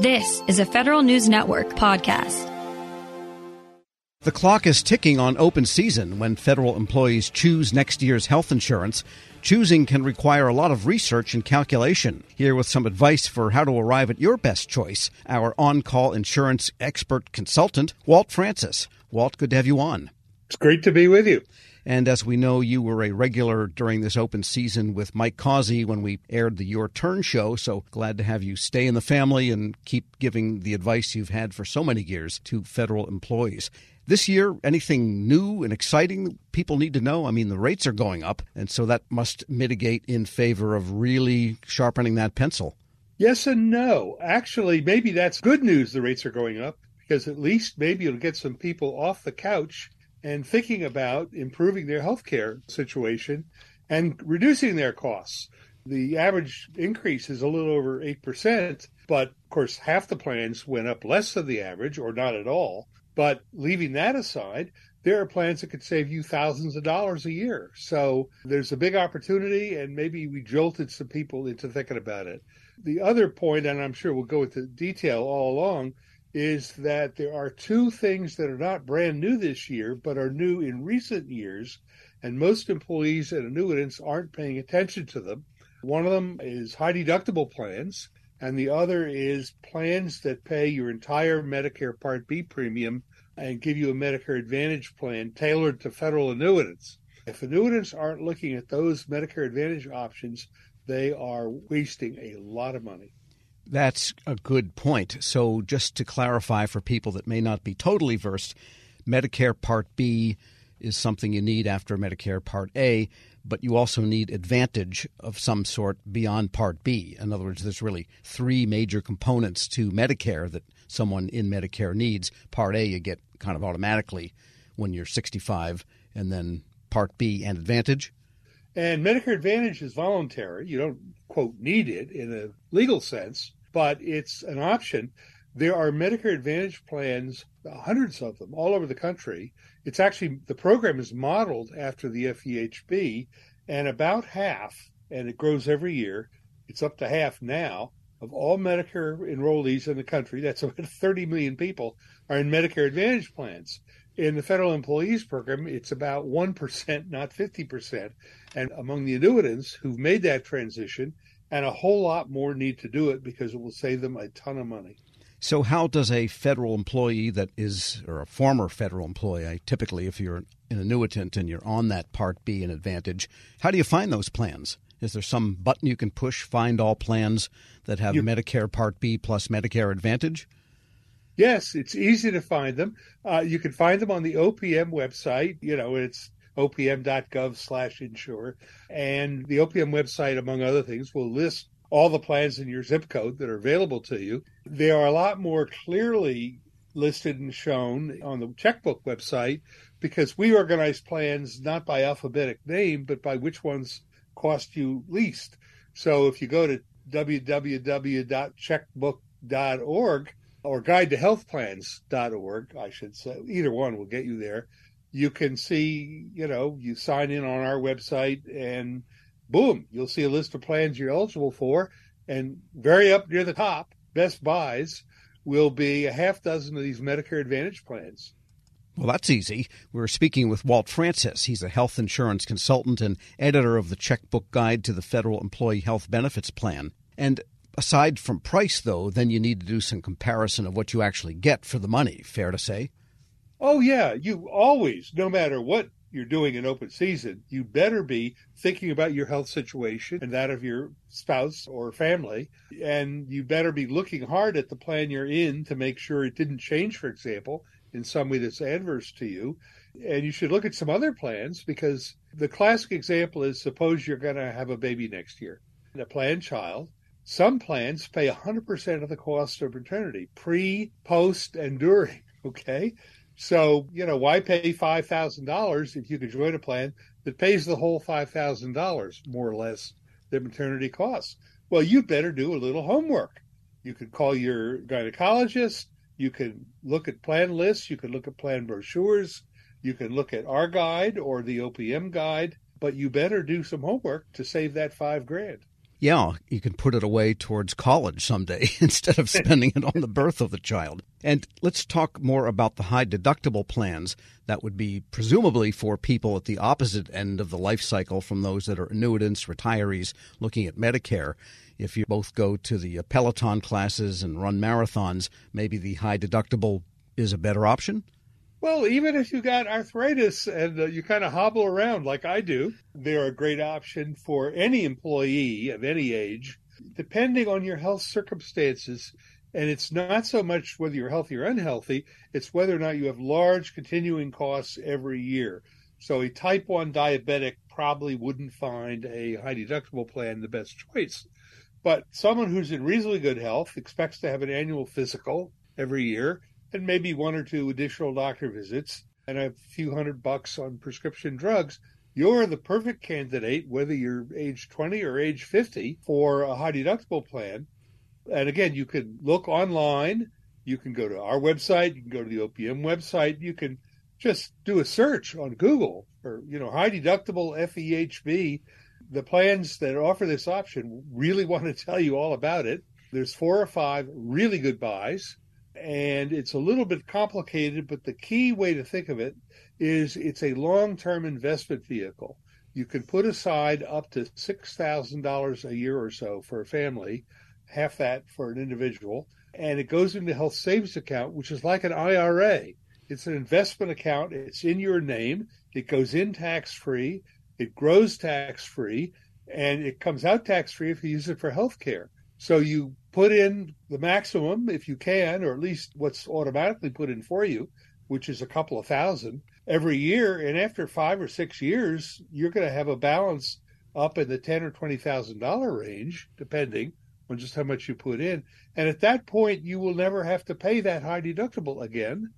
This is a Federal News Network podcast. The clock is ticking on open season when federal employees choose next year's health insurance. Choosing can require a lot of research and calculation. Here with some advice for how to arrive at your best choice, our on call insurance expert consultant, Walt Francis. Walt, good to have you on. It's great to be with you. And as we know, you were a regular during this open season with Mike Causey when we aired the Your Turn show. So glad to have you stay in the family and keep giving the advice you've had for so many years to federal employees. This year, anything new and exciting people need to know? I mean, the rates are going up, and so that must mitigate in favor of really sharpening that pencil. Yes and no. Actually, maybe that's good news the rates are going up because at least maybe it'll get some people off the couch and thinking about improving their healthcare situation and reducing their costs. The average increase is a little over 8%, but of course, half the plans went up less than the average or not at all. But leaving that aside, there are plans that could save you thousands of dollars a year. So there's a big opportunity, and maybe we jolted some people into thinking about it. The other point, and I'm sure we'll go into detail all along, is that there are two things that are not brand new this year, but are new in recent years, and most employees and annuitants aren't paying attention to them. One of them is high deductible plans, and the other is plans that pay your entire Medicare Part B premium and give you a Medicare Advantage plan tailored to federal annuitants. If annuitants aren't looking at those Medicare Advantage options, they are wasting a lot of money. That's a good point. So, just to clarify for people that may not be totally versed, Medicare Part B is something you need after Medicare Part A, but you also need Advantage of some sort beyond Part B. In other words, there's really three major components to Medicare that someone in Medicare needs. Part A, you get kind of automatically when you're 65, and then Part B and Advantage. And Medicare Advantage is voluntary. You don't, quote, need it in a legal sense but it's an option. There are Medicare Advantage plans, hundreds of them all over the country. It's actually the program is modeled after the FEHB, and about half, and it grows every year, it's up to half now of all Medicare enrollees in the country, that's about 30 million people, are in Medicare Advantage plans. In the federal employees program, it's about 1%, not 50%. And among the annuitants who've made that transition, and a whole lot more need to do it because it will save them a ton of money. So, how does a federal employee that is, or a former federal employee, typically if you're an annuitant and you're on that Part B and Advantage, how do you find those plans? Is there some button you can push, find all plans that have you, Medicare Part B plus Medicare Advantage? Yes, it's easy to find them. Uh, you can find them on the OPM website. You know, it's opm.gov slash insure. And the OPM website, among other things, will list all the plans in your zip code that are available to you. They are a lot more clearly listed and shown on the checkbook website because we organize plans not by alphabetic name, but by which ones cost you least. So if you go to www.checkbook.org or guide to healthplans.org, I should say, either one will get you there you can see, you know, you sign in on our website and boom, you'll see a list of plans you're eligible for. And very up near the top, best buys will be a half dozen of these Medicare Advantage plans. Well, that's easy. We're speaking with Walt Francis. He's a health insurance consultant and editor of the Checkbook Guide to the Federal Employee Health Benefits Plan. And aside from price, though, then you need to do some comparison of what you actually get for the money. Fair to say? Oh, yeah. You always, no matter what you're doing in open season, you better be thinking about your health situation and that of your spouse or family. And you better be looking hard at the plan you're in to make sure it didn't change, for example, in some way that's adverse to you. And you should look at some other plans because the classic example is suppose you're going to have a baby next year, and a planned child. Some plans pay 100% of the cost of maternity, pre, post, and during. Okay. So, you know, why pay $5,000 if you could join a plan that pays the whole $5,000, more or less, that maternity costs? Well, you better do a little homework. You could call your gynecologist. You can look at plan lists. You can look at plan brochures. You can look at our guide or the OPM guide, but you better do some homework to save that five grand. Yeah, you can put it away towards college someday instead of spending it on the birth of the child. And let's talk more about the high deductible plans. That would be presumably for people at the opposite end of the life cycle from those that are annuitants, retirees looking at Medicare. If you both go to the Peloton classes and run marathons, maybe the high deductible is a better option? Well, even if you got arthritis and uh, you kind of hobble around like I do, they're a great option for any employee of any age, depending on your health circumstances. And it's not so much whether you're healthy or unhealthy, it's whether or not you have large continuing costs every year. So a type 1 diabetic probably wouldn't find a high deductible plan the best choice. But someone who's in reasonably good health expects to have an annual physical every year and maybe one or two additional doctor visits and a few hundred bucks on prescription drugs, you're the perfect candidate, whether you're age 20 or age 50, for a high deductible plan. And again, you can look online. You can go to our website. You can go to the OPM website. You can just do a search on Google or, you know, high deductible FEHB. The plans that offer this option really want to tell you all about it. There's four or five really good buys and it's a little bit complicated, but the key way to think of it is it's a long term investment vehicle. You can put aside up to $6,000 a year or so for a family, half that for an individual, and it goes into health savings account, which is like an IRA. It's an investment account, it's in your name, it goes in tax free, it grows tax free, and it comes out tax free if you use it for health care. So you put in the maximum if you can, or at least what's automatically put in for you, which is a couple of thousand every year. And after five or six years, you're going to have a balance up in the ten or twenty thousand dollar range, depending on just how much you put in. And at that point, you will never have to pay that high deductible again,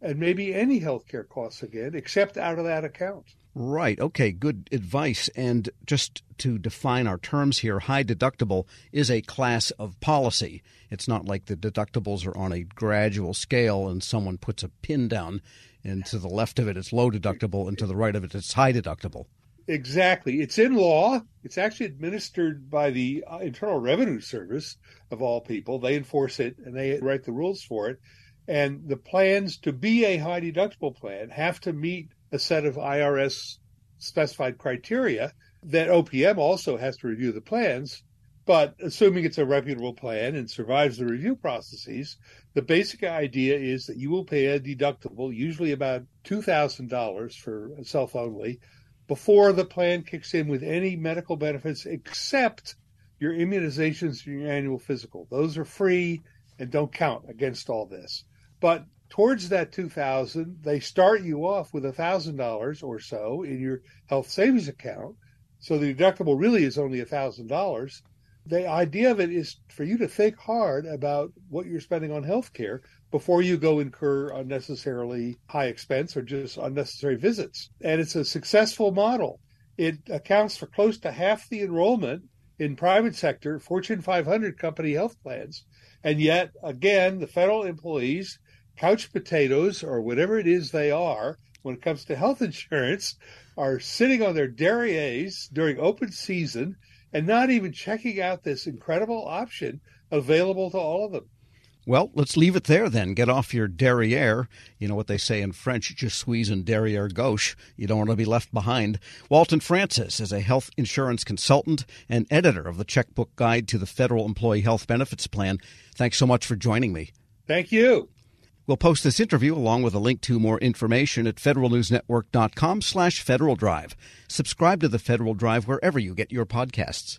and maybe any healthcare costs again, except out of that account. Right. Okay. Good advice. And just to define our terms here, high deductible is a class of policy. It's not like the deductibles are on a gradual scale and someone puts a pin down, and to the left of it, it's low deductible, and to the right of it, it's high deductible. Exactly. It's in law. It's actually administered by the uh, Internal Revenue Service, of all people. They enforce it and they write the rules for it. And the plans to be a high deductible plan have to meet a set of IRS specified criteria that OPM also has to review the plans. But assuming it's a reputable plan and survives the review processes, the basic idea is that you will pay a deductible, usually about $2,000 for self only, before the plan kicks in with any medical benefits except your immunizations and your annual physical. Those are free and don't count against all this. But towards that 2000 they start you off with $1000 or so in your health savings account so the deductible really is only $1000 the idea of it is for you to think hard about what you're spending on health care before you go incur unnecessarily high expense or just unnecessary visits. And it's a successful model. It accounts for close to half the enrollment in private sector fortune 500 company health plans. And yet again the federal employees couch potatoes or whatever it is they are when it comes to health insurance are sitting on their derrieres during open season and not even checking out this incredible option available to all of them. Well, let's leave it there then. Get off your derriere. You know what they say in French, je suis un derrière gauche. You don't want to be left behind. Walton Francis is a health insurance consultant and editor of the Checkbook Guide to the Federal Employee Health Benefits Plan. Thanks so much for joining me. Thank you. We'll post this interview along with a link to more information at federalnewsnetwork.com slash Federal Drive. Subscribe to the Federal Drive wherever you get your podcasts.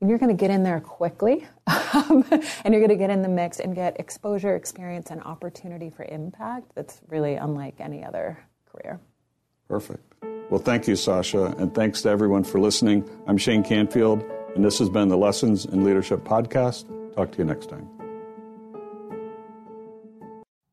and you're going to get in there quickly um, and you're going to get in the mix and get exposure, experience, and opportunity for impact that's really unlike any other career. Perfect. Well, thank you, Sasha, and thanks to everyone for listening. I'm Shane Canfield, and this has been the Lessons in Leadership podcast. Talk to you next time.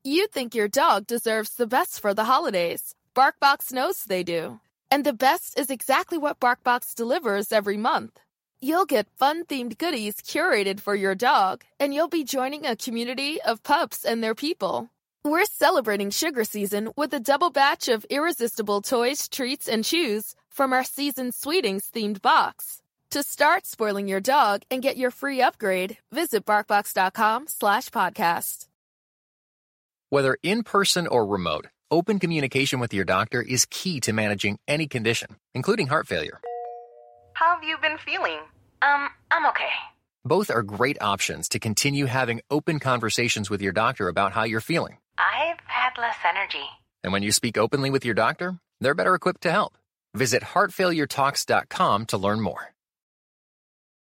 You think your dog deserves the best for the holidays. BarkBox knows they do. And the best is exactly what BarkBox delivers every month. You'll get fun themed goodies curated for your dog, and you'll be joining a community of pups and their people. We're celebrating sugar season with a double batch of irresistible toys, treats, and chews from our season sweetings themed box. To start spoiling your dog and get your free upgrade, visit barkbox.com slash podcast. Whether in person or remote, open communication with your doctor is key to managing any condition, including heart failure. How have you been feeling? Um, I'm okay. Both are great options to continue having open conversations with your doctor about how you're feeling. I've had less energy. And when you speak openly with your doctor, they're better equipped to help. Visit heartfailuretalks.com to learn more.